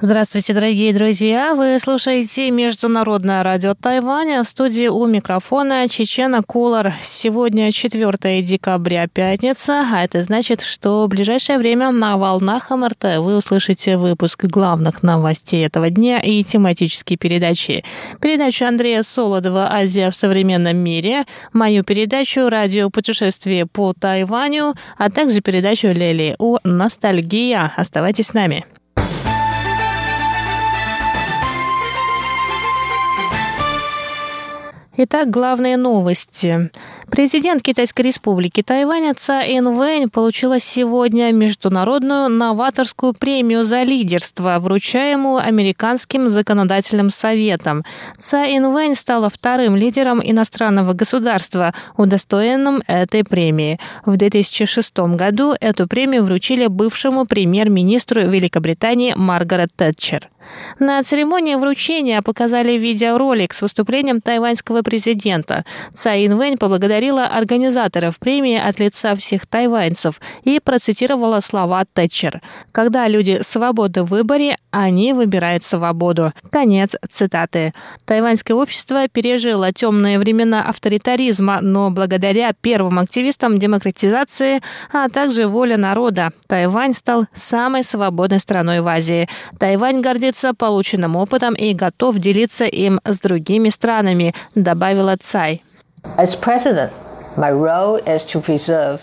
Здравствуйте, дорогие друзья! Вы слушаете Международное радио Тайваня. В студии у микрофона Чечена Кулар. Сегодня 4 декабря, пятница, а это значит, что в ближайшее время на волнах МРТ вы услышите выпуск главных новостей этого дня и тематические передачи. Передачу Андрея Солодова «Азия в современном мире», мою передачу «Радио путешествие по Тайваню», а также передачу Лели о «Ностальгия». Оставайтесь с нами. Итак, главные новости. Президент Китайской республики Тайвань Цай Инвэнь получила сегодня международную новаторскую премию за лидерство, вручаемую Американским законодательным советом. Цай Инвэнь стала вторым лидером иностранного государства, удостоенным этой премии. В 2006 году эту премию вручили бывшему премьер-министру Великобритании Маргарет Тэтчер. На церемонии вручения показали видеоролик с выступлением тайваньского президента. Цай Инвэнь поблагодарила организаторов премии от лица всех тайваньцев и процитировала слова Тэтчер. «Когда люди свободны в выборе, они выбирают свободу». Конец цитаты. Тайваньское общество пережило темные времена авторитаризма, но благодаря первым активистам демократизации, а также воля народа, Тайвань стал самой свободной страной в Азии. Тайвань гордится делится полученным опытом и готов делиться им с другими странами, добавила Цай. As president,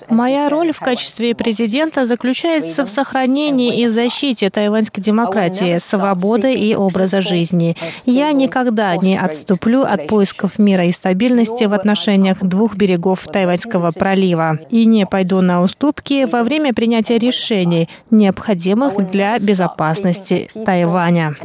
Моя роль в качестве президента заключается в сохранении и защите тайваньской демократии, свободы и образа жизни. Я никогда не отступлю от поисков мира и стабильности в отношениях двух берегов Тайваньского пролива и не пойду на уступки во время принятия решений, необходимых для безопасности Тайваня.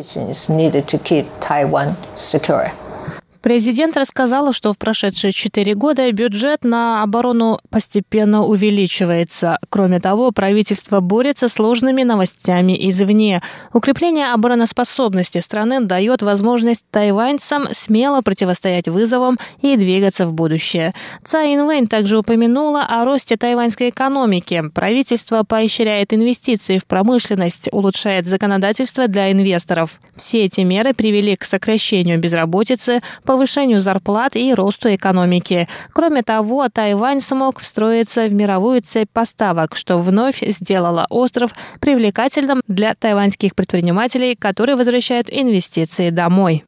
Президент рассказала, что в прошедшие четыре года бюджет на оборону постепенно увеличивается. Кроме того, правительство борется с сложными новостями извне. Укрепление обороноспособности страны дает возможность тайваньцам смело противостоять вызовам и двигаться в будущее. Цай Инвэнь также упомянула о росте тайваньской экономики. Правительство поощряет инвестиции в промышленность, улучшает законодательство для инвесторов. Все эти меры привели к сокращению безработицы, повышению зарплат и росту экономики. Кроме того, Тайвань смог встроиться в мировую цепь поставок, что вновь сделало остров привлекательным для тайваньских предпринимателей, которые возвращают инвестиции домой.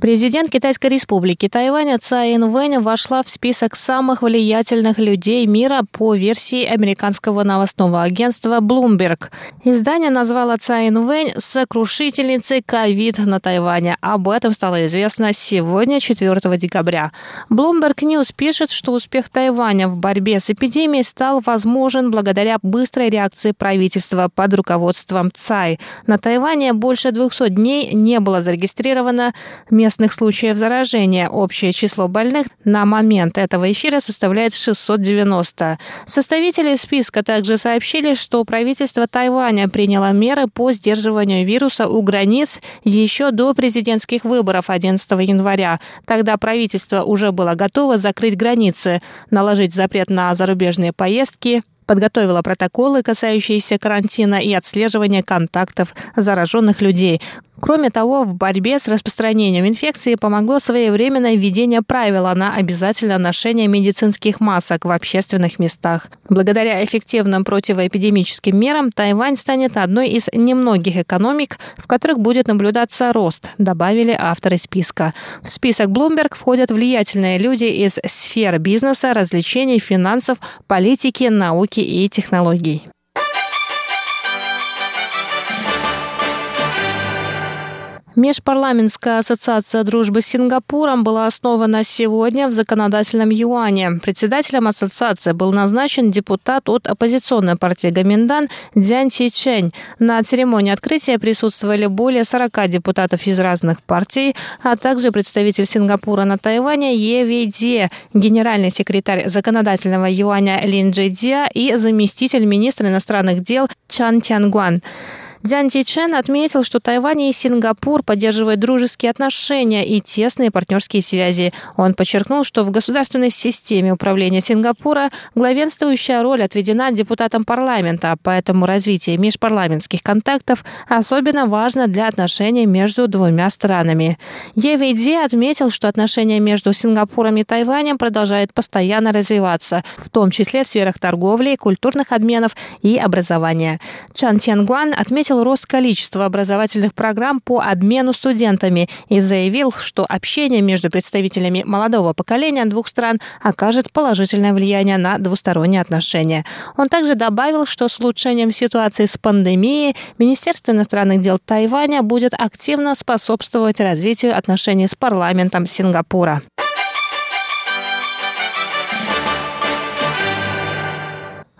Президент Китайской республики Тайвань Цай Инвэнь вошла в список самых влиятельных людей мира по версии американского новостного агентства Bloomberg. Издание назвало Цай Инвэнь сокрушительницей ковид на Тайване. Об этом стало известно сегодня, 4 декабря. Bloomberg News пишет, что успех Тайваня в борьбе с эпидемией стал возможен благодаря быстрой реакции правительства под руководством Цай. На Тайване больше 200 дней не было зарегистрировано мест местных случаев заражения. Общее число больных на момент этого эфира составляет 690. Составители списка также сообщили, что правительство Тайваня приняло меры по сдерживанию вируса у границ еще до президентских выборов 11 января. Тогда правительство уже было готово закрыть границы, наложить запрет на зарубежные поездки, подготовила протоколы, касающиеся карантина и отслеживания контактов зараженных людей. Кроме того, в борьбе с распространением инфекции помогло своевременное введение правила на обязательное ношение медицинских масок в общественных местах. Благодаря эффективным противоэпидемическим мерам Тайвань станет одной из немногих экономик, в которых будет наблюдаться рост, добавили авторы списка. В список Bloomberg входят влиятельные люди из сфер бизнеса, развлечений, финансов, политики, науки и технологий. Межпарламентская ассоциация дружбы с Сингапуром была основана сегодня в законодательном юане. Председателем ассоциации был назначен депутат от оппозиционной партии Гаминдан Дзян Чи Чэнь. На церемонии открытия присутствовали более 40 депутатов из разных партий, а также представитель Сингапура на Тайване Е Ви генеральный секретарь законодательного юаня Лин Джи Дия и заместитель министра иностранных дел Чан Тянгуан. Дзян Чен отметил, что Тайвань и Сингапур поддерживают дружеские отношения и тесные партнерские связи. Он подчеркнул, что в государственной системе управления Сингапура главенствующая роль отведена депутатам парламента, поэтому развитие межпарламентских контактов особенно важно для отношений между двумя странами. Евейди отметил, что отношения между Сингапуром и Тайванем продолжают постоянно развиваться, в том числе в сферах торговли, культурных обменов и образования. Чан Тянгуан отметил, отметил рост количества образовательных программ по обмену студентами и заявил, что общение между представителями молодого поколения двух стран окажет положительное влияние на двусторонние отношения. Он также добавил, что с улучшением ситуации с пандемией Министерство иностранных дел Тайваня будет активно способствовать развитию отношений с парламентом Сингапура.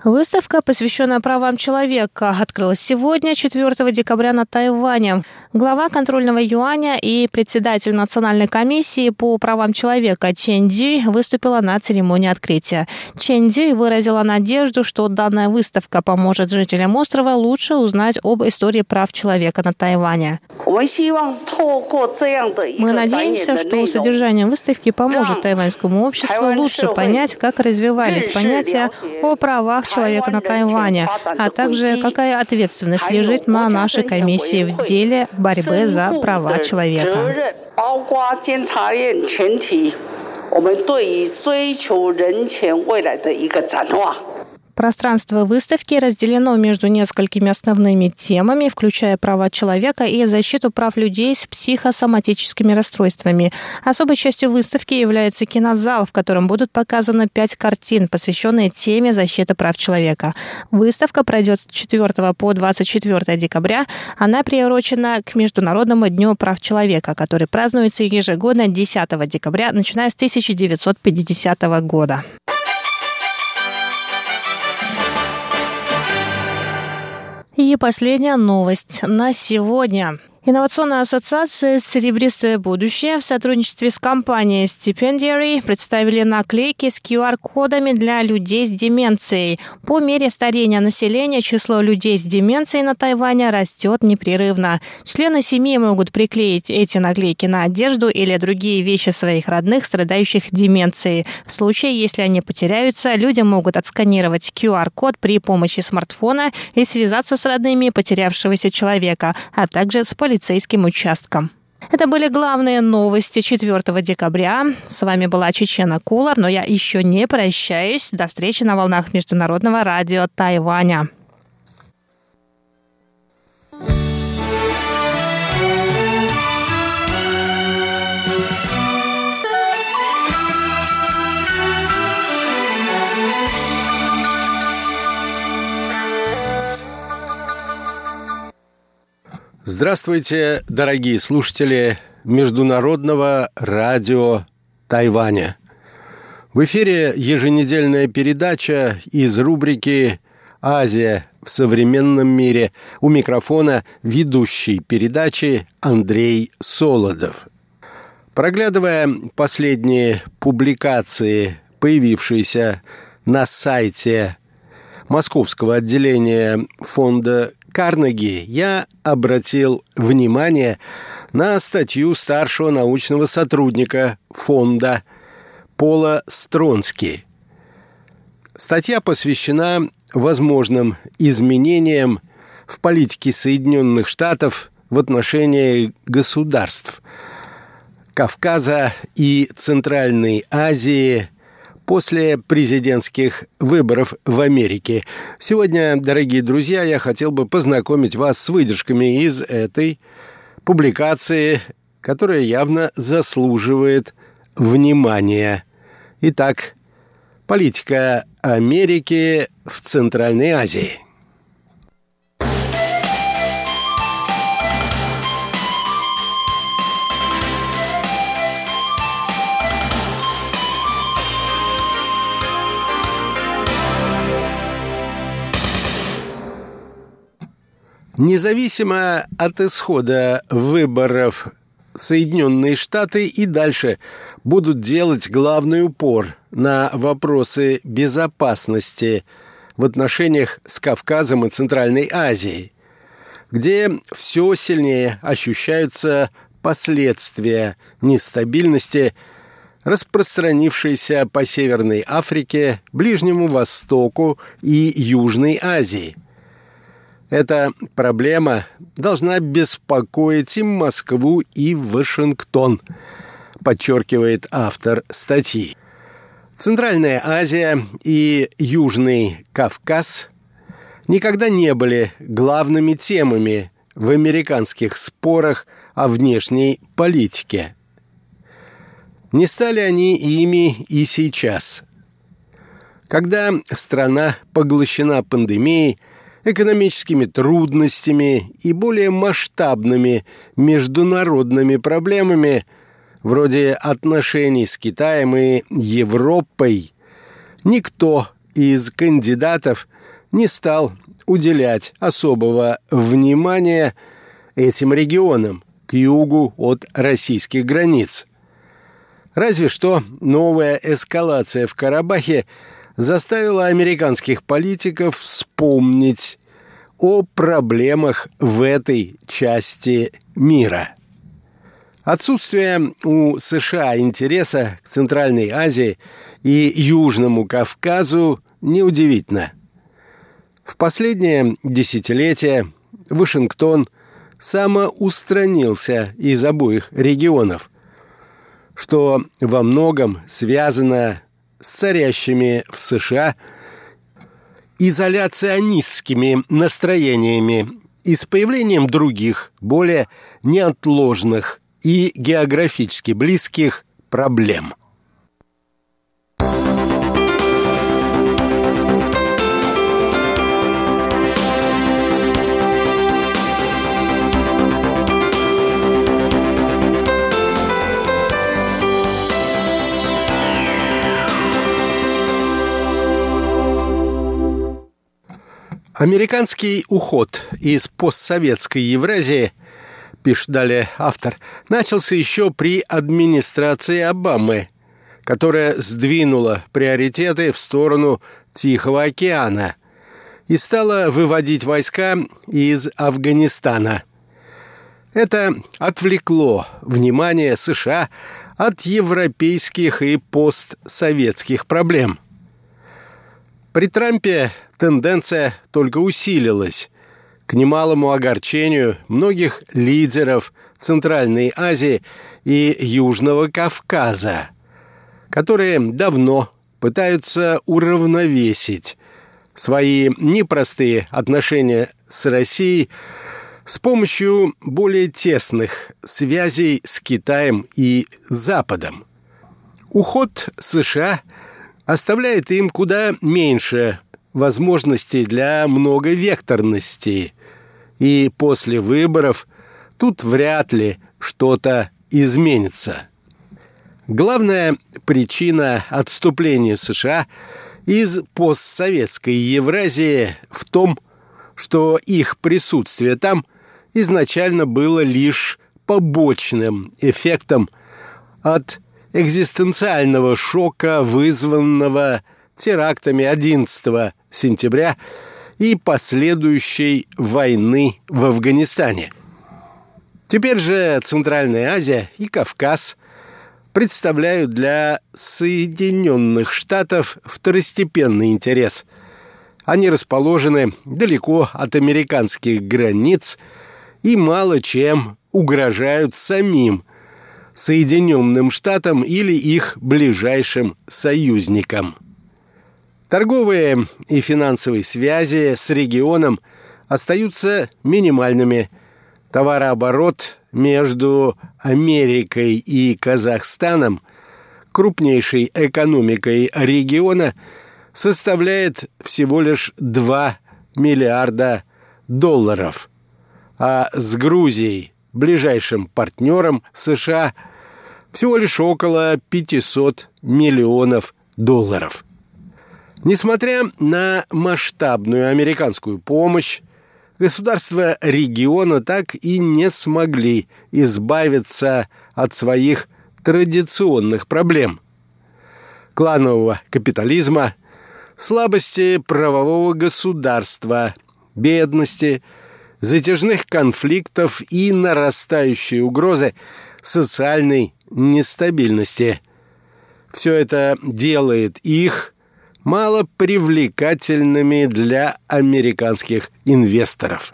Выставка, посвященная правам человека, открылась сегодня, 4 декабря на Тайване. Глава контрольного юаня и председатель Национальной комиссии по правам человека Чен Ди выступила на церемонии открытия. Чен Ди выразила надежду, что данная выставка поможет жителям острова лучше узнать об истории прав человека на Taiwane. Мы надеемся, что содержание выставки поможет тайваньскому обществу лучше понять, как развивались понятия о правах человека на Тайване, а также какая ответственность лежит на нашей комиссии в деле борьбы за права человека. 我们对于追求人权未来的一个展望。 Пространство выставки разделено между несколькими основными темами, включая права человека и защиту прав людей с психосоматическими расстройствами. Особой частью выставки является кинозал, в котором будут показаны пять картин, посвященные теме защиты прав человека. Выставка пройдет с 4 по 24 декабря. Она приурочена к Международному дню прав человека, который празднуется ежегодно 10 декабря, начиная с 1950 года. И последняя новость на сегодня. Инновационная ассоциация «Серебристое будущее» в сотрудничестве с компанией Stipendiary представили наклейки с QR-кодами для людей с деменцией. По мере старения населения число людей с деменцией на Тайване растет непрерывно. Члены семьи могут приклеить эти наклейки на одежду или другие вещи своих родных, страдающих деменцией. В случае, если они потеряются, люди могут отсканировать QR-код при помощи смартфона и связаться с родными потерявшегося человека, а также с полицейскими полицейским участкам. Это были главные новости 4 декабря. С вами была Чечена Кулар, но я еще не прощаюсь. До встречи на волнах Международного радио Тайваня. Здравствуйте, дорогие слушатели Международного радио Тайваня. В эфире еженедельная передача из рубрики «Азия в современном мире». У микрофона ведущий передачи Андрей Солодов. Проглядывая последние публикации, появившиеся на сайте Московского отделения Фонда Карнеги я обратил внимание на статью старшего научного сотрудника фонда Пола Стронски. Статья посвящена возможным изменениям в политике Соединенных Штатов в отношении государств Кавказа и Центральной Азии – после президентских выборов в Америке. Сегодня, дорогие друзья, я хотел бы познакомить вас с выдержками из этой публикации, которая явно заслуживает внимания. Итак, политика Америки в Центральной Азии – Независимо от исхода выборов Соединенные Штаты и дальше будут делать главный упор на вопросы безопасности в отношениях с Кавказом и Центральной Азией, где все сильнее ощущаются последствия нестабильности, распространившейся по Северной Африке, Ближнему Востоку и Южной Азии – эта проблема должна беспокоить и Москву, и Вашингтон, подчеркивает автор статьи. Центральная Азия и Южный Кавказ никогда не были главными темами в американских спорах о внешней политике. Не стали они ими и сейчас. Когда страна поглощена пандемией – экономическими трудностями и более масштабными международными проблемами, вроде отношений с Китаем и Европой, никто из кандидатов не стал уделять особого внимания этим регионам к югу от российских границ. Разве что новая эскалация в Карабахе – заставила американских политиков вспомнить о проблемах в этой части мира. Отсутствие у США интереса к Центральной Азии и Южному Кавказу неудивительно. В последнее десятилетие Вашингтон самоустранился из обоих регионов, что во многом связано с царящими в США изоляционистскими настроениями и с появлением других, более неотложных и географически близких проблем – Американский уход из постсоветской Евразии, пишет далее автор, начался еще при администрации Обамы, которая сдвинула приоритеты в сторону Тихого океана и стала выводить войска из Афганистана. Это отвлекло внимание США от европейских и постсоветских проблем. При Трампе тенденция только усилилась. К немалому огорчению многих лидеров Центральной Азии и Южного Кавказа, которые давно пытаются уравновесить свои непростые отношения с Россией с помощью более тесных связей с Китаем и Западом. Уход США оставляет им куда меньше возможностей для многовекторности. И после выборов тут вряд ли что-то изменится. Главная причина отступления США из постсоветской Евразии в том, что их присутствие там изначально было лишь побочным эффектом от экзистенциального шока, вызванного терактами 11 сентября и последующей войны в Афганистане. Теперь же Центральная Азия и Кавказ представляют для Соединенных Штатов второстепенный интерес. Они расположены далеко от американских границ и мало чем угрожают самим Соединенным Штатам или их ближайшим союзникам. Торговые и финансовые связи с регионом остаются минимальными. Товарооборот между Америкой и Казахстаном, крупнейшей экономикой региона, составляет всего лишь 2 миллиарда долларов, а с Грузией, ближайшим партнером США, всего лишь около 500 миллионов долларов. Несмотря на масштабную американскую помощь, государства региона так и не смогли избавиться от своих традиционных проблем – кланового капитализма, слабости правового государства, бедности, затяжных конфликтов и нарастающей угрозы социальной нестабильности. Все это делает их мало привлекательными для американских инвесторов.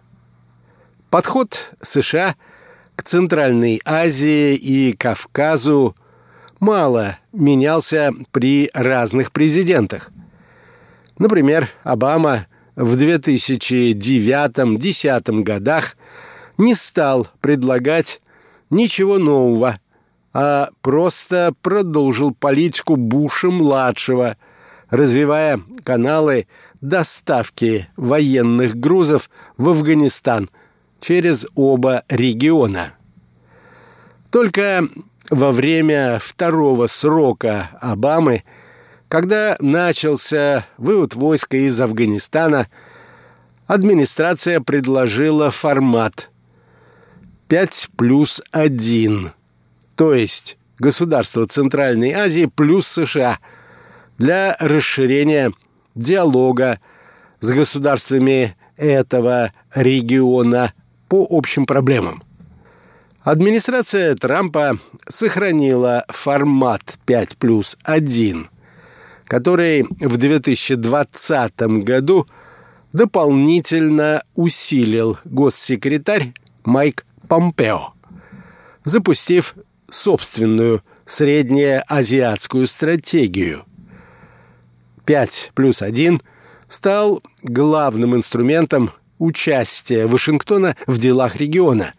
Подход США к Центральной Азии и Кавказу мало менялся при разных президентах. Например, Обама в 2009-2010 годах не стал предлагать ничего нового, а просто продолжил политику Буша-младшего, развивая каналы доставки военных грузов в Афганистан через оба региона. Только во время второго срока Обамы, когда начался вывод войска из Афганистана, администрация предложила формат 5 плюс 1, то есть государство Центральной Азии плюс США – для расширения диалога с государствами этого региона по общим проблемам. Администрация Трампа сохранила формат 5 плюс 1, который в 2020 году дополнительно усилил госсекретарь Майк Помпео, запустив собственную среднеазиатскую стратегию – 5 плюс 1 стал главным инструментом участия Вашингтона в делах региона.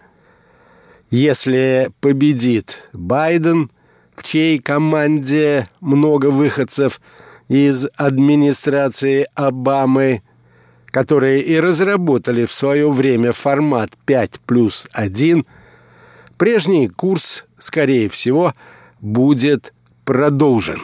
Если победит Байден, в чьей команде много выходцев из администрации Обамы, которые и разработали в свое время формат 5 плюс 1, прежний курс, скорее всего, будет продолжен.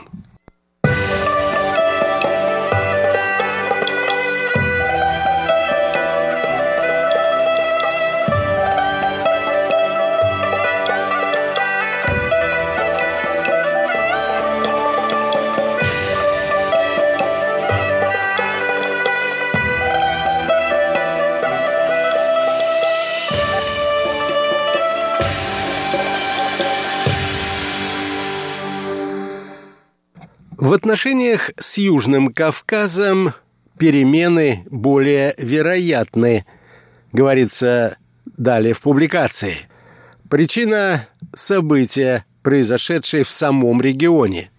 В отношениях с Южным Кавказом перемены более вероятны, говорится далее в публикации. Причина – события, произошедшие в самом регионе.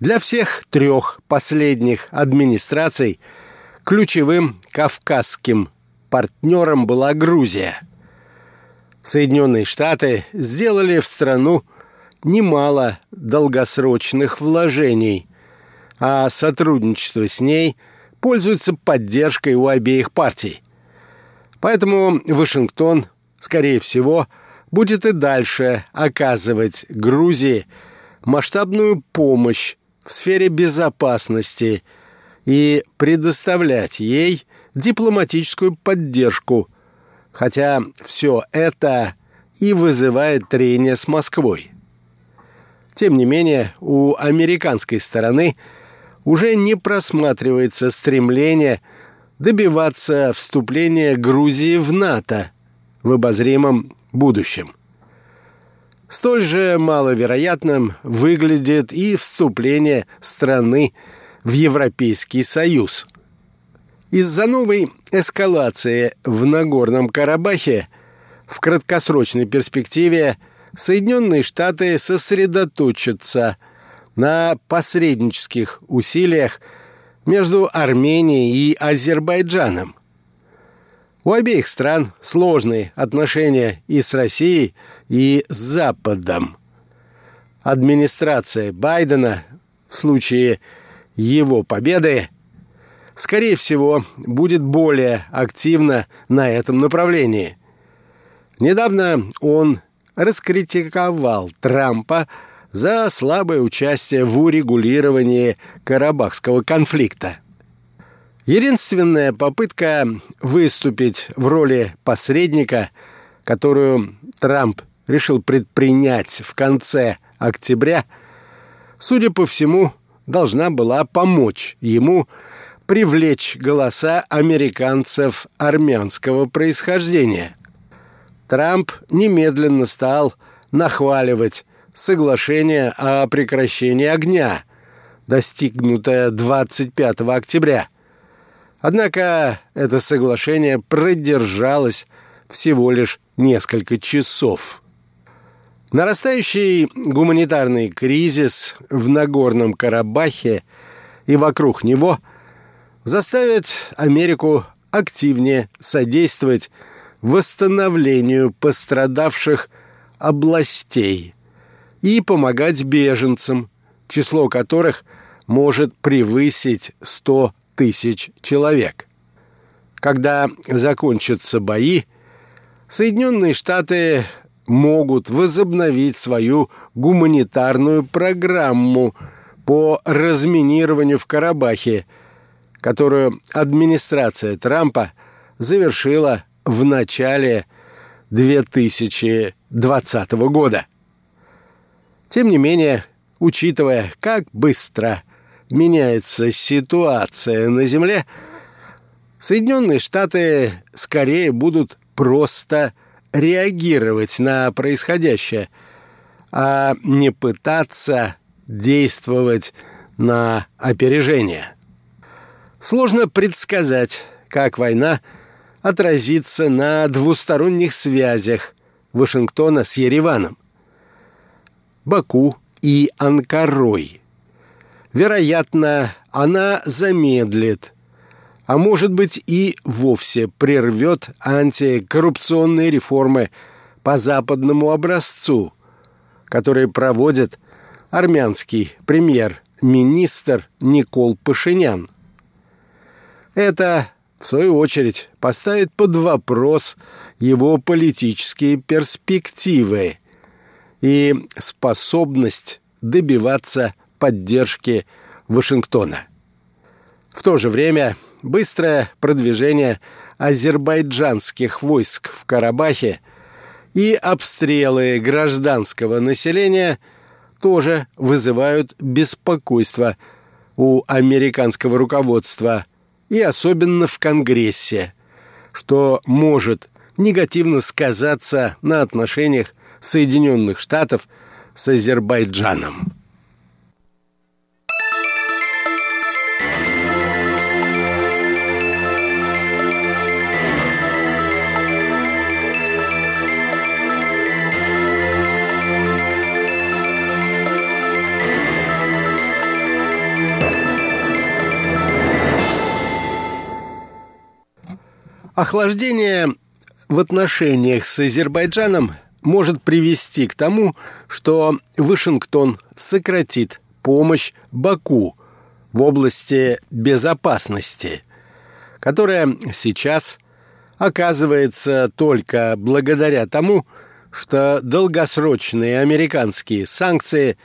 Для всех трех последних администраций ключевым кавказским партнером была Грузия. Соединенные Штаты сделали в страну – немало долгосрочных вложений, а сотрудничество с ней пользуется поддержкой у обеих партий. Поэтому Вашингтон, скорее всего, будет и дальше оказывать Грузии масштабную помощь в сфере безопасности и предоставлять ей дипломатическую поддержку, хотя все это и вызывает трение с Москвой. Тем не менее, у американской стороны уже не просматривается стремление добиваться вступления Грузии в НАТО в обозримом будущем. Столь же маловероятным выглядит и вступление страны в Европейский Союз. Из-за новой эскалации в Нагорном Карабахе в краткосрочной перспективе – Соединенные Штаты сосредоточатся на посреднических усилиях между Арменией и Азербайджаном. У обеих стран сложные отношения и с Россией, и с Западом. Администрация Байдена в случае его победы, скорее всего, будет более активна на этом направлении. Недавно он раскритиковал Трампа за слабое участие в урегулировании карабахского конфликта. Единственная попытка выступить в роли посредника, которую Трамп решил предпринять в конце октября, судя по всему, должна была помочь ему привлечь голоса американцев армянского происхождения. Трамп немедленно стал нахваливать соглашение о прекращении огня, достигнутое 25 октября – Однако это соглашение продержалось всего лишь несколько часов. Нарастающий гуманитарный кризис в Нагорном Карабахе и вокруг него заставит Америку активнее содействовать восстановлению пострадавших областей и помогать беженцам, число которых может превысить 100 тысяч человек. Когда закончатся бои, Соединенные Штаты могут возобновить свою гуманитарную программу по разминированию в Карабахе, которую администрация Трампа завершила в начале 2020 года. Тем не менее, учитывая, как быстро меняется ситуация на Земле, Соединенные Штаты скорее будут просто реагировать на происходящее, а не пытаться действовать на опережение. Сложно предсказать, как война отразится на двусторонних связях Вашингтона с Ереваном, Баку и Анкарой – Вероятно, она замедлит, а может быть и вовсе прервет антикоррупционные реформы по западному образцу, которые проводит армянский премьер-министр Никол Пашинян. Это, в свою очередь, поставит под вопрос его политические перспективы и способность добиваться поддержки Вашингтона. В то же время быстрое продвижение азербайджанских войск в Карабахе и обстрелы гражданского населения тоже вызывают беспокойство у американского руководства и особенно в Конгрессе, что может негативно сказаться на отношениях Соединенных Штатов с Азербайджаном. Охлаждение в отношениях с Азербайджаном может привести к тому, что Вашингтон сократит помощь Баку в области безопасности, которая сейчас оказывается только благодаря тому, что долгосрочные американские санкции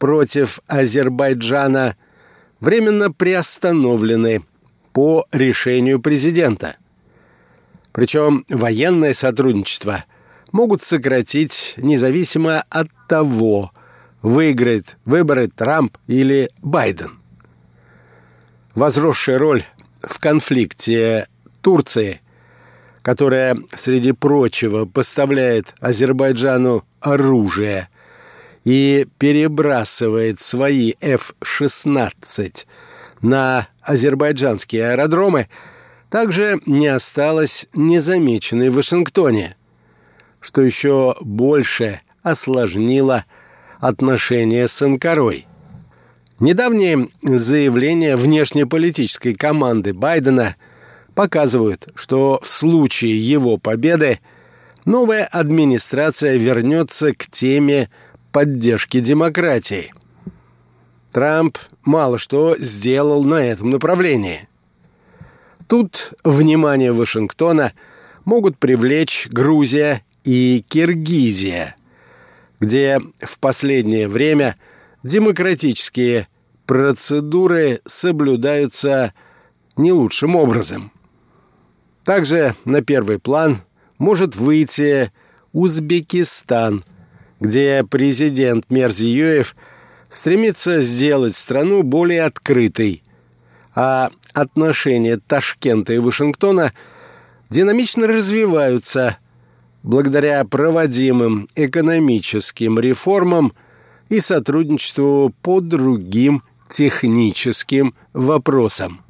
против Азербайджана временно приостановлены по решению президента – причем военное сотрудничество могут сократить независимо от того, выиграет выборы Трамп или Байден. Возросшая роль в конфликте Турции, которая, среди прочего, поставляет Азербайджану оружие и перебрасывает свои F-16 на азербайджанские аэродромы – также не осталось незамеченной в Вашингтоне, что еще больше осложнило отношения с Анкарой. Недавние заявления внешнеполитической команды Байдена показывают, что в случае его победы новая администрация вернется к теме поддержки демократии. Трамп мало что сделал на этом направлении – Тут внимание Вашингтона могут привлечь Грузия и Киргизия, где в последнее время демократические процедуры соблюдаются не лучшим образом. Также на первый план может выйти Узбекистан, где президент Мерзиёев стремится сделать страну более открытой, а отношения Ташкента и Вашингтона динамично развиваются благодаря проводимым экономическим реформам и сотрудничеству по другим техническим вопросам.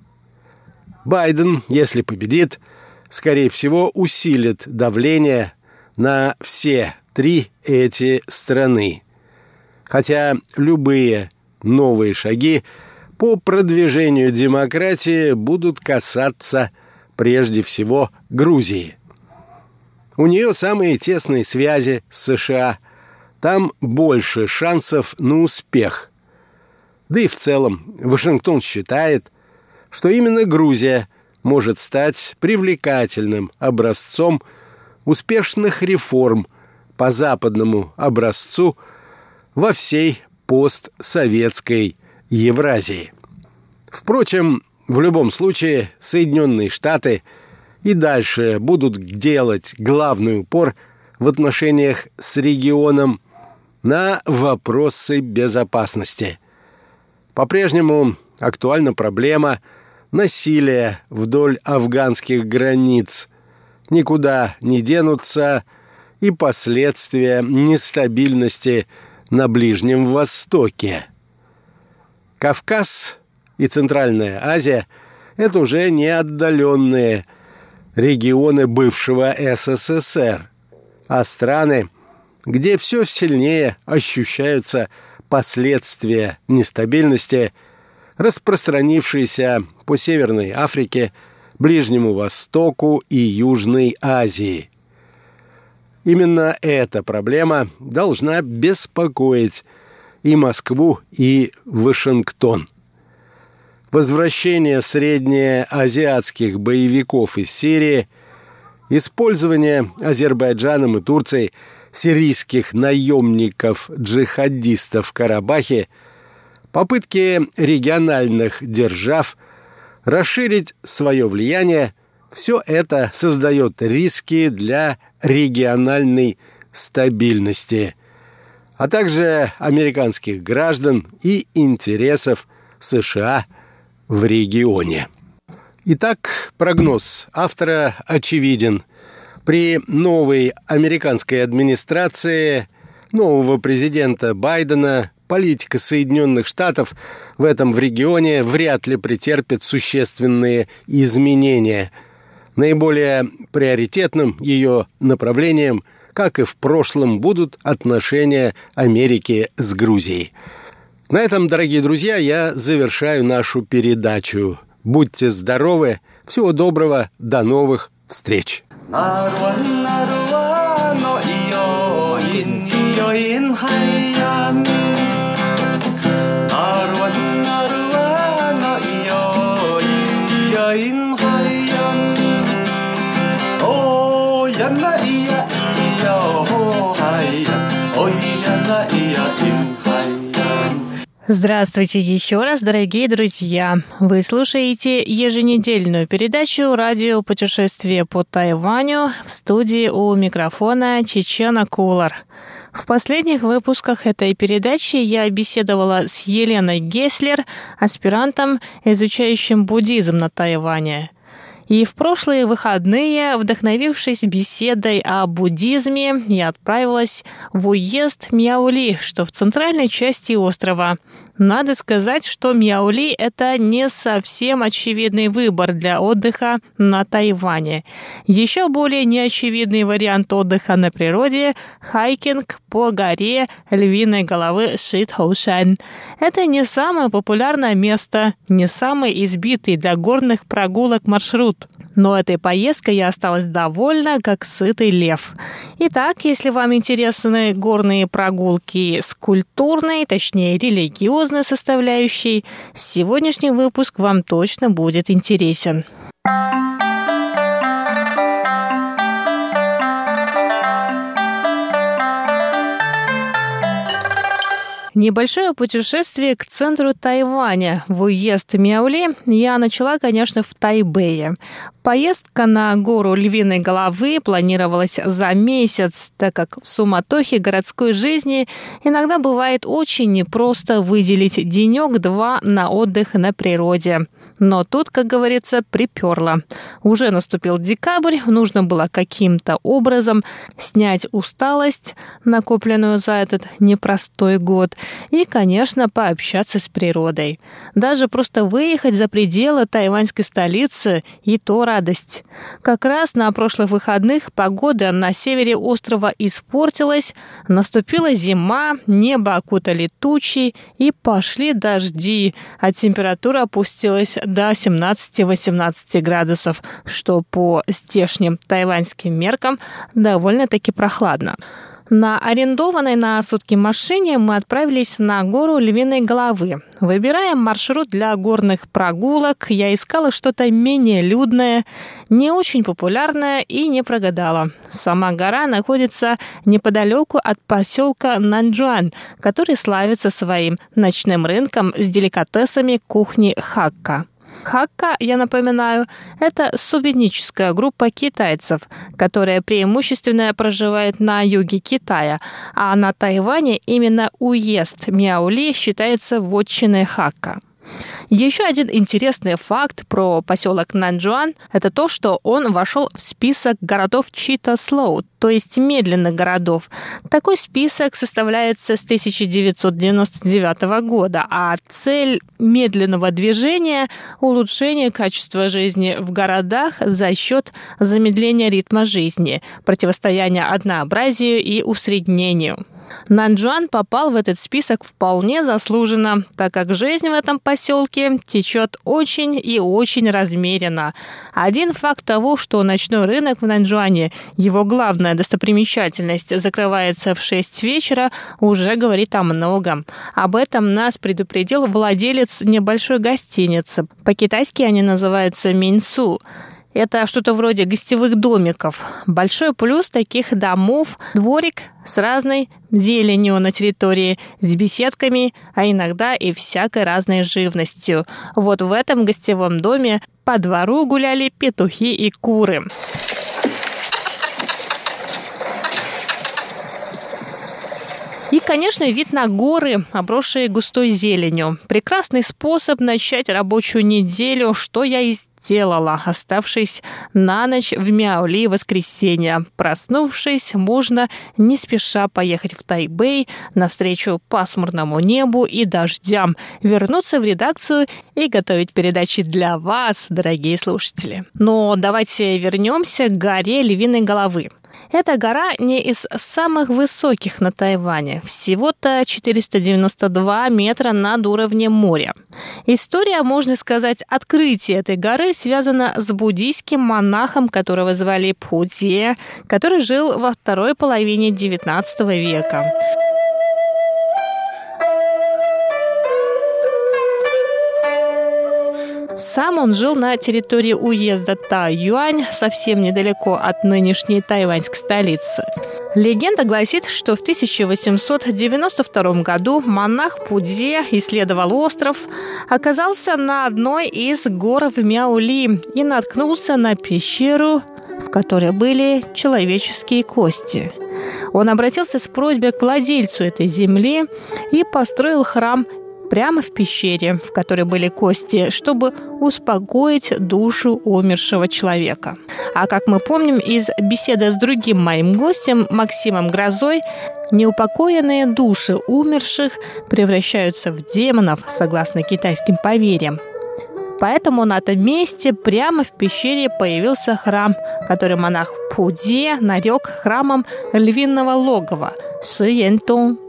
Байден, если победит, скорее всего, усилит давление на все три эти страны. Хотя любые новые шаги по продвижению демократии будут касаться прежде всего Грузии. У нее самые тесные связи с США. Там больше шансов на успех. Да и в целом Вашингтон считает, что именно Грузия может стать привлекательным образцом успешных реформ по западному образцу во всей постсоветской Евразии. Впрочем, в любом случае Соединенные Штаты и дальше будут делать главный упор в отношениях с регионом на вопросы безопасности. По-прежнему актуальна проблема насилия вдоль афганских границ. Никуда не денутся и последствия нестабильности на Ближнем Востоке. Кавказ и Центральная Азия – это уже не отдаленные регионы бывшего СССР, а страны, где все сильнее ощущаются последствия нестабильности, распространившиеся по Северной Африке, Ближнему Востоку и Южной Азии. Именно эта проблема должна беспокоить и Москву, и Вашингтон. Возвращение среднеазиатских боевиков из Сирии, использование Азербайджаном и Турцией сирийских наемников-джихадистов в Карабахе, попытки региональных держав расширить свое влияние – все это создает риски для региональной стабильности – а также американских граждан и интересов США в регионе. Итак, прогноз автора очевиден. При новой американской администрации нового президента Байдена политика Соединенных Штатов в этом в регионе вряд ли претерпит существенные изменения. Наиболее приоритетным ее направлением – как и в прошлом, будут отношения Америки с Грузией. На этом, дорогие друзья, я завершаю нашу передачу. Будьте здоровы, всего доброго, до новых встреч. Здравствуйте еще раз, дорогие друзья! Вы слушаете еженедельную передачу «Радио путешествие по Тайваню» в студии у микрофона Чечена Кулар. В последних выпусках этой передачи я беседовала с Еленой Геслер, аспирантом, изучающим буддизм на Тайване. И в прошлые выходные, вдохновившись беседой о буддизме, я отправилась в уезд Мяули, что в центральной части острова. Надо сказать, что Мяули – это не совсем очевидный выбор для отдыха на Тайване. Еще более неочевидный вариант отдыха на природе – хайкинг по горе львиной головы Шитхоушен. Это не самое популярное место, не самый избитый для горных прогулок маршрут. Но этой поездкой я осталась довольна, как сытый лев. Итак, если вам интересны горные прогулки с культурной, точнее религиозной составляющей, сегодняшний выпуск вам точно будет интересен. Небольшое путешествие к центру Тайваня в уезд Мяули я начала, конечно, в Тайбэе. Поездка на гору Львиной головы планировалась за месяц, так как в суматохе городской жизни иногда бывает очень непросто выделить денек-два на отдых на природе. Но тут, как говорится, приперло. Уже наступил декабрь, нужно было каким-то образом снять усталость, накопленную за этот непростой год, и, конечно, пообщаться с природой. Даже просто выехать за пределы тайваньской столицы и то радость. Как раз на прошлых выходных погода на севере острова испортилась, наступила зима, небо окутали тучи и пошли дожди, а температура опустилась до 17-18 градусов, что по здешним тайваньским меркам довольно-таки прохладно. На арендованной на сутки машине мы отправились на гору Львиной головы. Выбирая маршрут для горных прогулок, я искала что-то менее людное, не очень популярное и не прогадала. Сама гора находится неподалеку от поселка Нанджуан, который славится своим ночным рынком с деликатесами кухни Хакка. Хакка, я напоминаю, это субэтническая группа китайцев, которая преимущественно проживает на юге Китая, а на Тайване именно уезд Мяули считается вотчиной Хакка. Еще один интересный факт про поселок Нанджуан – это то, что он вошел в список городов Чита Слоу, то есть медленных городов. Такой список составляется с 1999 года, а цель медленного движения – улучшение качества жизни в городах за счет замедления ритма жизни, противостояния однообразию и усреднению. Нанджуан попал в этот список вполне заслуженно, так как жизнь в этом поселке течет очень и очень размеренно. Один факт того, что ночной рынок в Нанджуане, его главная достопримечательность, закрывается в 6 вечера, уже говорит о многом. Об этом нас предупредил владелец небольшой гостиницы. По-китайски они называются Минсу. Это что-то вроде гостевых домиков. Большой плюс таких домов – дворик с разной зеленью на территории, с беседками, а иногда и всякой разной живностью. Вот в этом гостевом доме по двору гуляли петухи и куры. И, конечно, вид на горы, обросшие густой зеленью. Прекрасный способ начать рабочую неделю, что я и сделала, оставшись на ночь в Мяули воскресенье. Проснувшись, можно не спеша поехать в Тайбэй навстречу пасмурному небу и дождям, вернуться в редакцию и готовить передачи для вас, дорогие слушатели. Но давайте вернемся к горе Львиной головы. Эта гора не из самых высоких на Тайване, всего-то 492 метра над уровнем моря. История, можно сказать, открытия этой горы связана с буддийским монахом, которого звали Пудзе, который жил во второй половине XIX века. Сам он жил на территории уезда Та-Юань, совсем недалеко от нынешней тайваньской столицы. Легенда гласит, что в 1892 году монах Пудзе исследовал остров, оказался на одной из гор в Мяули и наткнулся на пещеру, в которой были человеческие кости. Он обратился с просьбой к владельцу этой земли и построил храм прямо в пещере, в которой были кости, чтобы успокоить душу умершего человека. А как мы помним из беседы с другим моим гостем Максимом Грозой, неупокоенные души умерших превращаются в демонов, согласно китайским поверьям. Поэтому на этом месте прямо в пещере появился храм, который монах Пуде нарек храмом львиного логова Шиентong.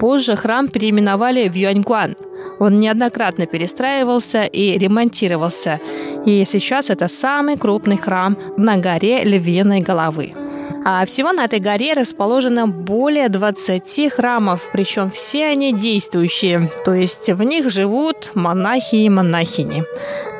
Позже храм переименовали в Юаньгуан. Он неоднократно перестраивался и ремонтировался. И сейчас это самый крупный храм на горе Львиной головы. А всего на этой горе расположено более 20 храмов, причем все они действующие, то есть в них живут монахи и монахини.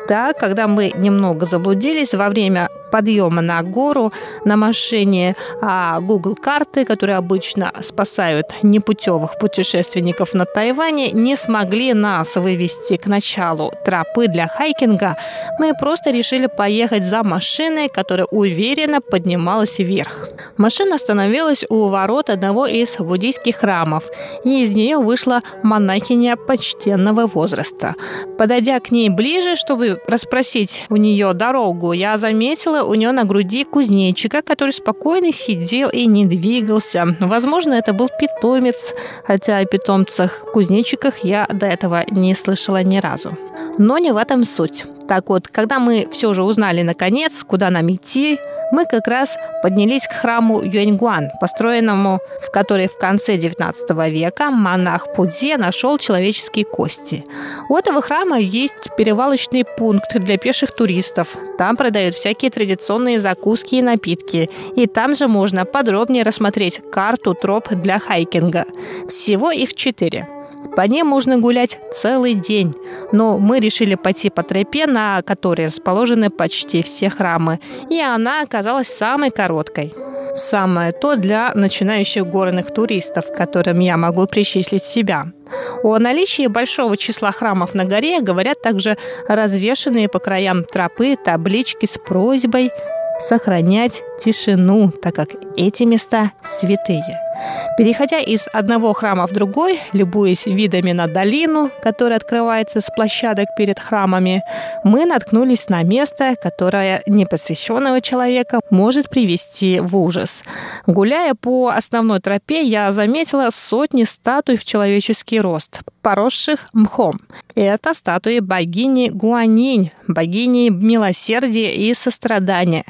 Так, когда мы немного заблудились во время подъема на гору на машине, а Google карты, которые обычно спасают непутевых путешественников на Тайване, не смогли нас вывести к началу тропы для хайкинга, мы просто решили поехать за машиной, которая уверенно поднималась вверх. Машина остановилась у ворот одного из буддийских храмов, и из нее вышла монахиня почтенного возраста. Подойдя к ней ближе, чтобы расспросить у нее дорогу, я заметила у нее на груди кузнечика, который спокойно сидел и не двигался. Возможно, это был питомец, хотя о питомцах-кузнечиках я до этого не слышала ни разу. Но не в этом суть. Так вот, когда мы все же узнали наконец, куда нам идти, мы как раз поднялись к храму Юэньгуан, построенному, в который в конце XIX века монах Пудзе нашел человеческие кости. У этого храма есть перевалочный пункт для пеших туристов. Там продают всякие традиционные закуски и напитки. И там же можно подробнее рассмотреть карту троп для хайкинга. Всего их четыре. По ней можно гулять целый день, но мы решили пойти по тропе, на которой расположены почти все храмы, и она оказалась самой короткой. Самое то для начинающих горных туристов, которым я могу причислить себя. О наличии большого числа храмов на горе говорят также развешенные по краям тропы таблички с просьбой сохранять тишину, так как эти места святые. Переходя из одного храма в другой, любуясь видами на долину, которая открывается с площадок перед храмами, мы наткнулись на место, которое непосвященного человека может привести в ужас. Гуляя по основной тропе, я заметила сотни статуй в человеческий рост, поросших мхом. Это статуи богини Гуанинь, богини милосердия и сострадания.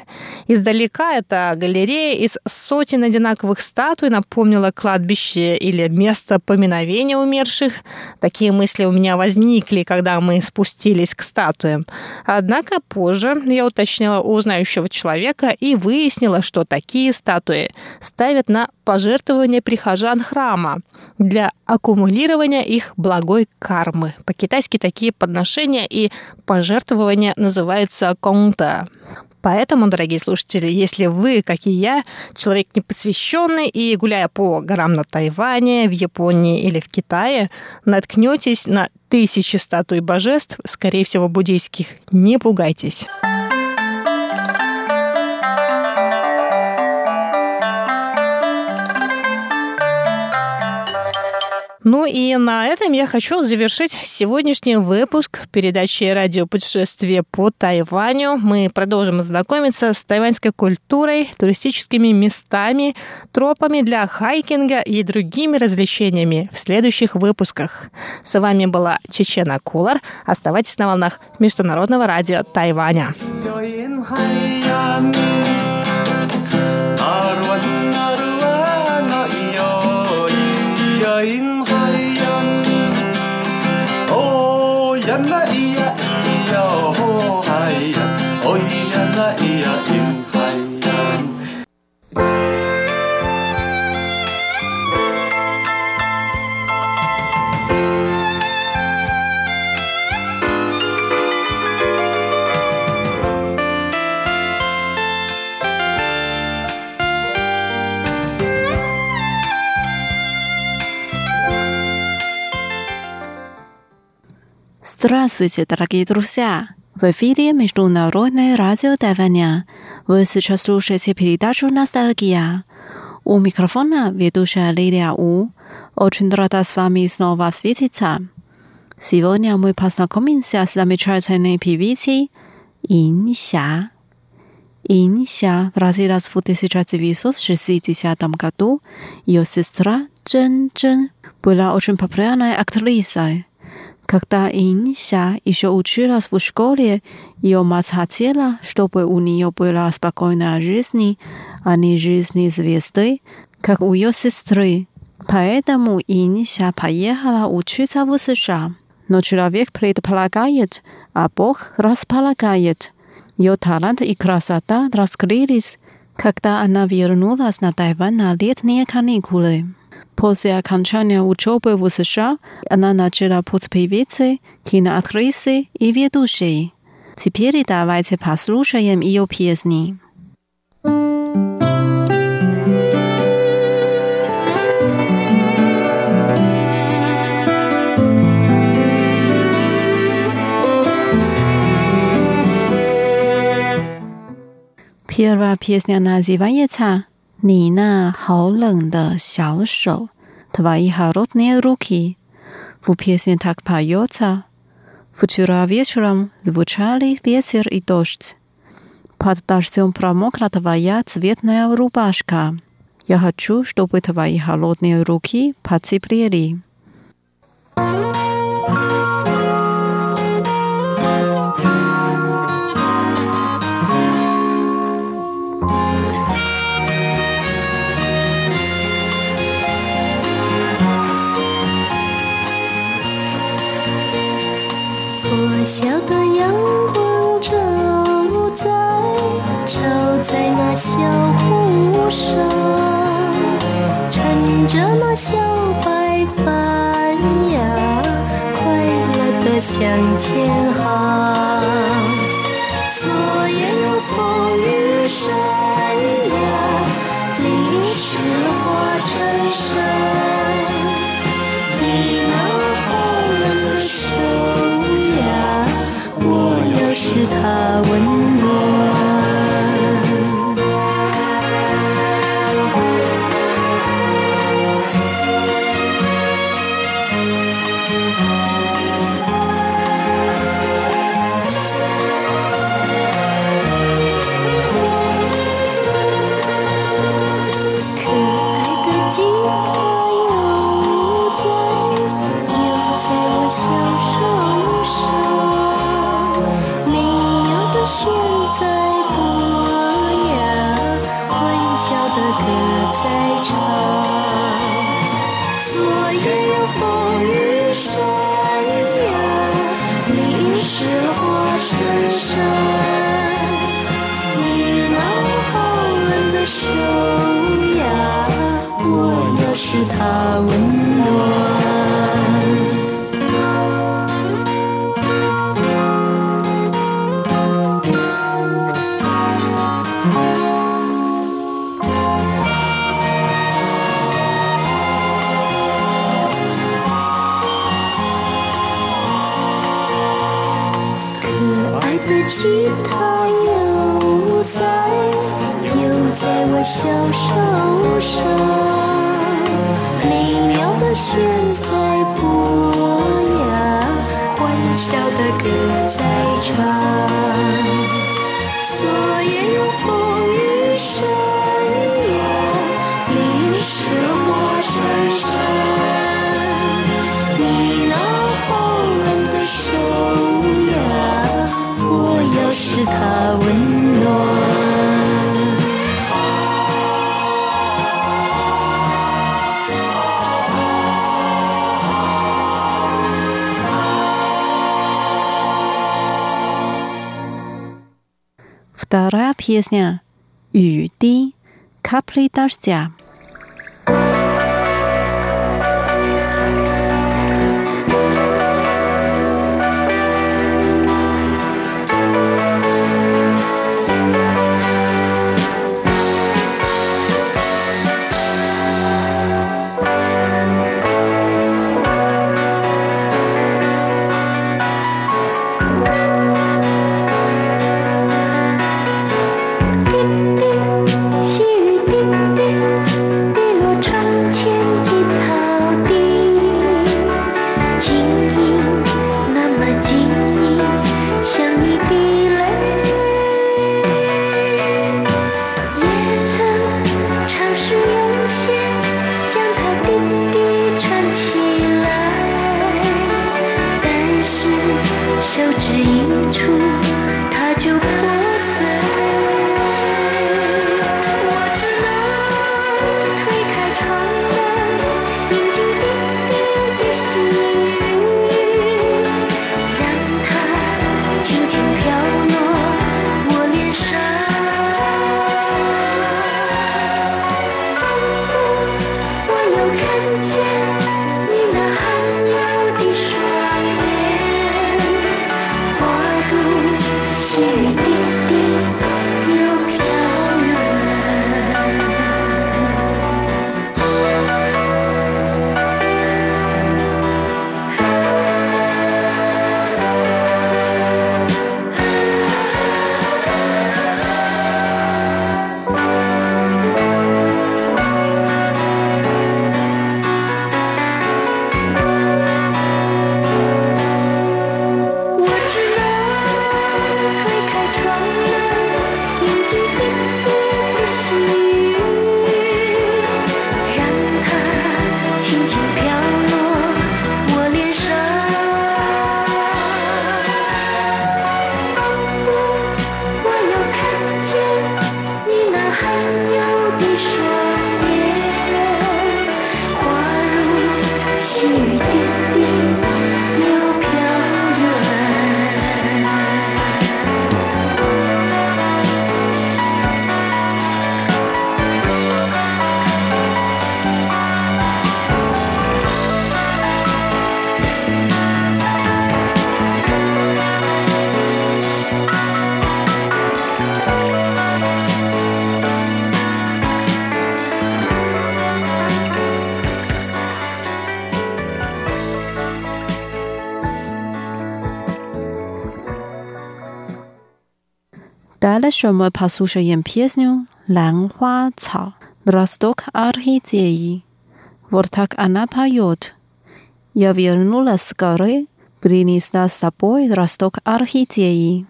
Издалека эта галерея из сотен одинаковых статуй напомнила кладбище или место поминовения умерших. Такие мысли у меня возникли, когда мы спустились к статуям. Однако позже я уточнила у знающего человека и выяснила, что такие статуи ставят на пожертвования прихожан храма для аккумулирования их благой кармы. По-китайски такие подношения и пожертвования называются конта. Поэтому, дорогие слушатели, если вы, как и я, человек непосвященный и гуляя по горам на Тайване, в Японии или в Китае, наткнетесь на тысячи статуй божеств, скорее всего, буддийских, не пугайтесь. Ну и на этом я хочу завершить сегодняшний выпуск передачи «Радио путешествие по Тайваню». Мы продолжим знакомиться с тайваньской культурой, туристическими местами, тропами для хайкинга и другими развлечениями в следующих выпусках. С вами была Чечена Кулар. Оставайтесь на волнах Международного радио Тайваня. Здравствуйте, дорогие друзья! В эфире Международное радио Тайваня. Вы сейчас слушаете передачу «Ностальгия». У микрофона ведущая Лилия У. Очень рада с вами снова встретиться. Сегодня мы познакомимся с замечательной певицей Инся. Инся родилась в 1960 году. Ее сестра Чжэн Чжэн была очень популярной актрисой. Когда Инся еще училась в школе, ее мать хотела, чтобы у нее была спокойная жизнь, а не жизнь звезды, как у ее сестры. Поэтому Инся поехала учиться в США. Но человек предполагает, а Бог располагает. Ее талант и красота раскрылись, когда она вернулась на Тайвань на летние каникулы. После окончания учебы в США она начала быть певицей, киноактрисой и ведущей. Теперь давайте послушаем ее песни. Первая песня называется «你那好冷的小手» Твои холодные руки. В песне так поется. Вчера вечером звучали ветер и дождь. Под дождем промокла твоя цветная рубашка. Я хочу, чтобы твои холодные руки потеплели. 小的阳光照在，照在那小湖上，乘着那小白帆呀，快乐的向前航。下。Песня «Юди» «Капли дождя». Мы послушаем песню «Лан Хуа Цао» Росток Архидеи. Вот так она поет. Я вернулась с горы, принесла с собой росток орхидеи.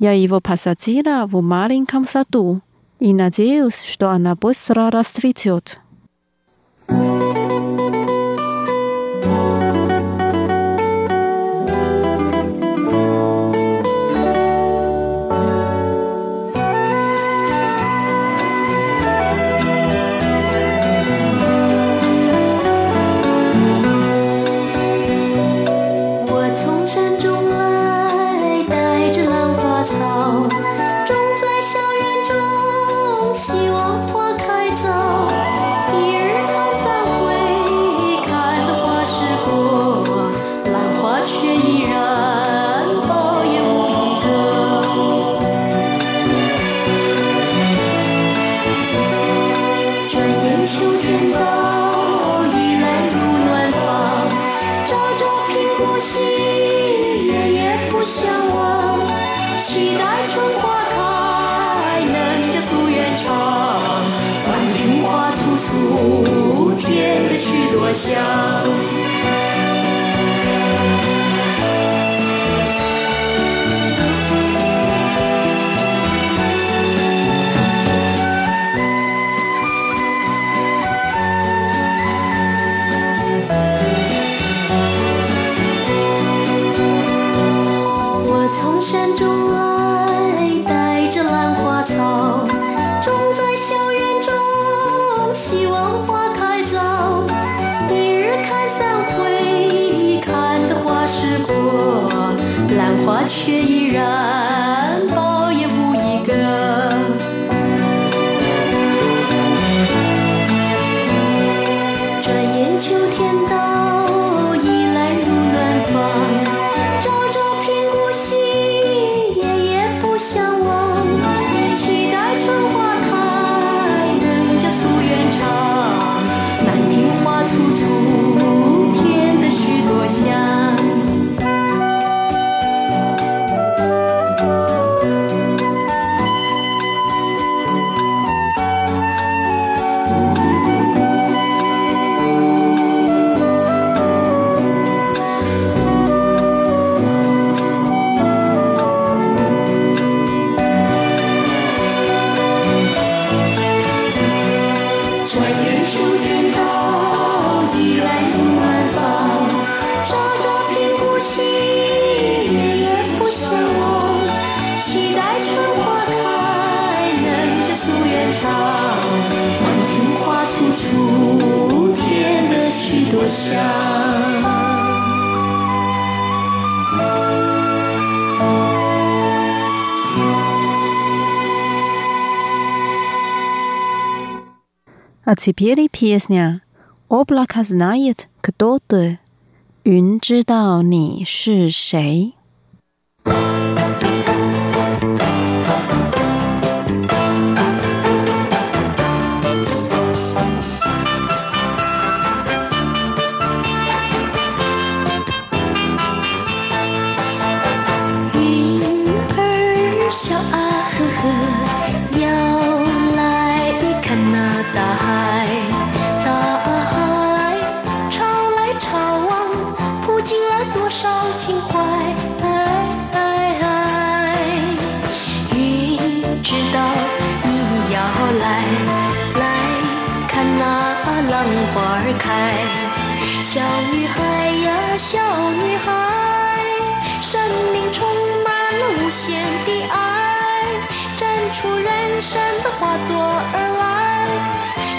Я его посадила в маленьком саду и надеюсь, что она быстро расцветет. теперь песня «Облако знает, кто ты». 云知道你是谁。 山的花朵儿来，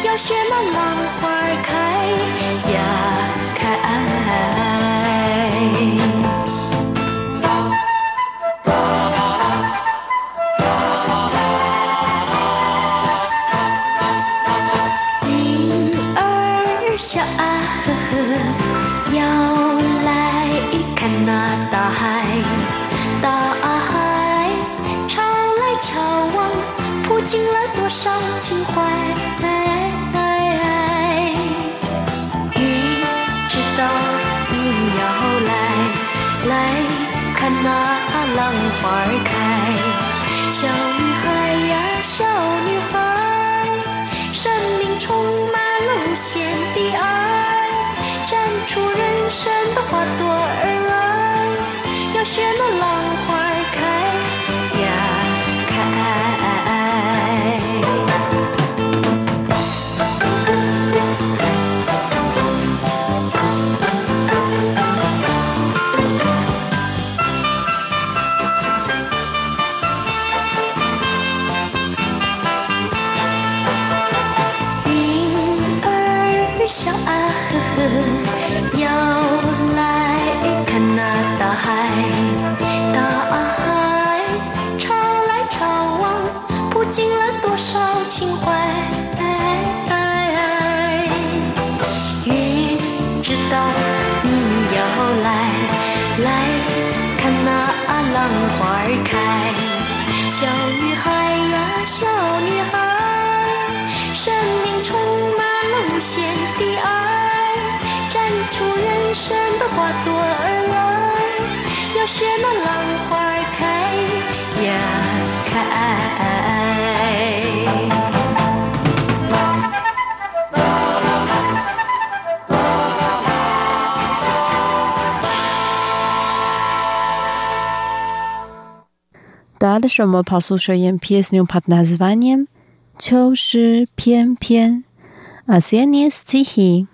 要学那浪花儿开呀开。云儿笑啊呵呵。为什么跑宿舍用 piesnią pod nazwaniem 秋诗翩翩？A z jednej z.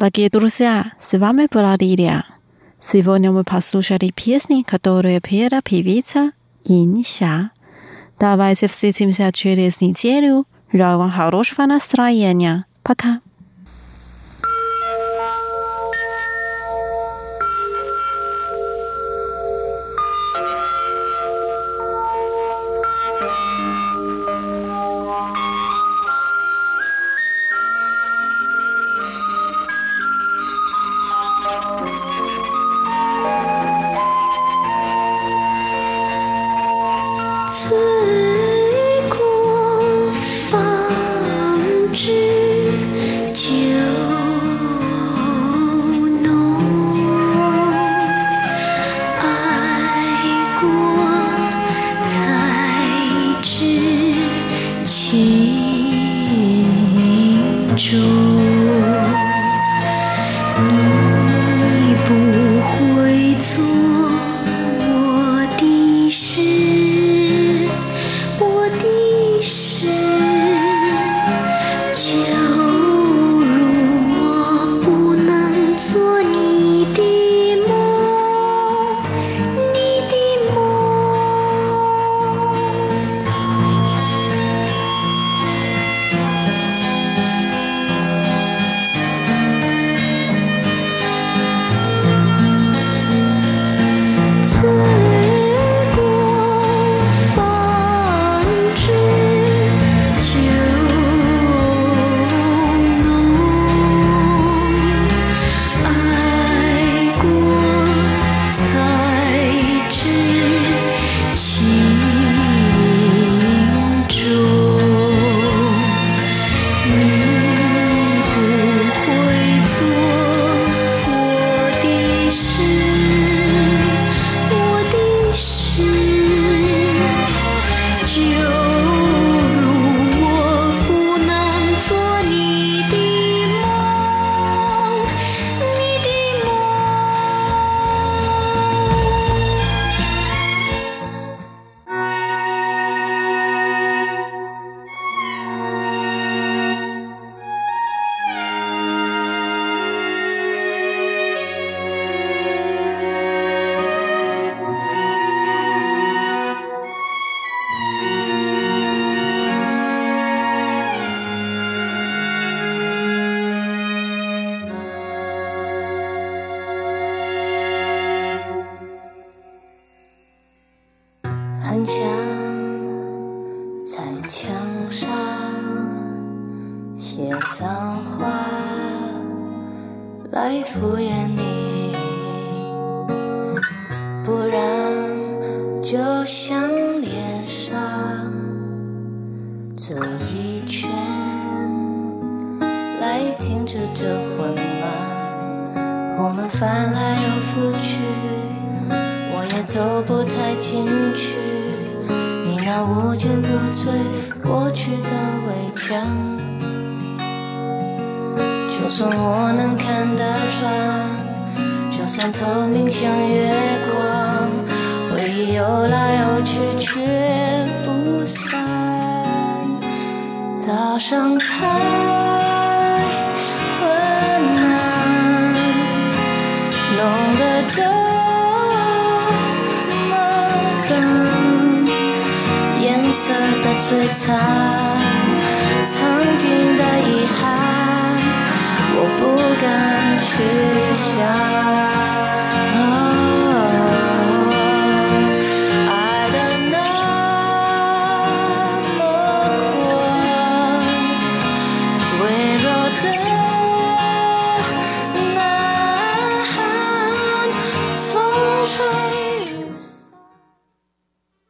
Дорогие друзья, с вами была Лилия. Сегодня мы послушали песни, которые пела певица Инша. Давайте встретимся через неделю. Желаю вам хорошего настроения. Пока. 次。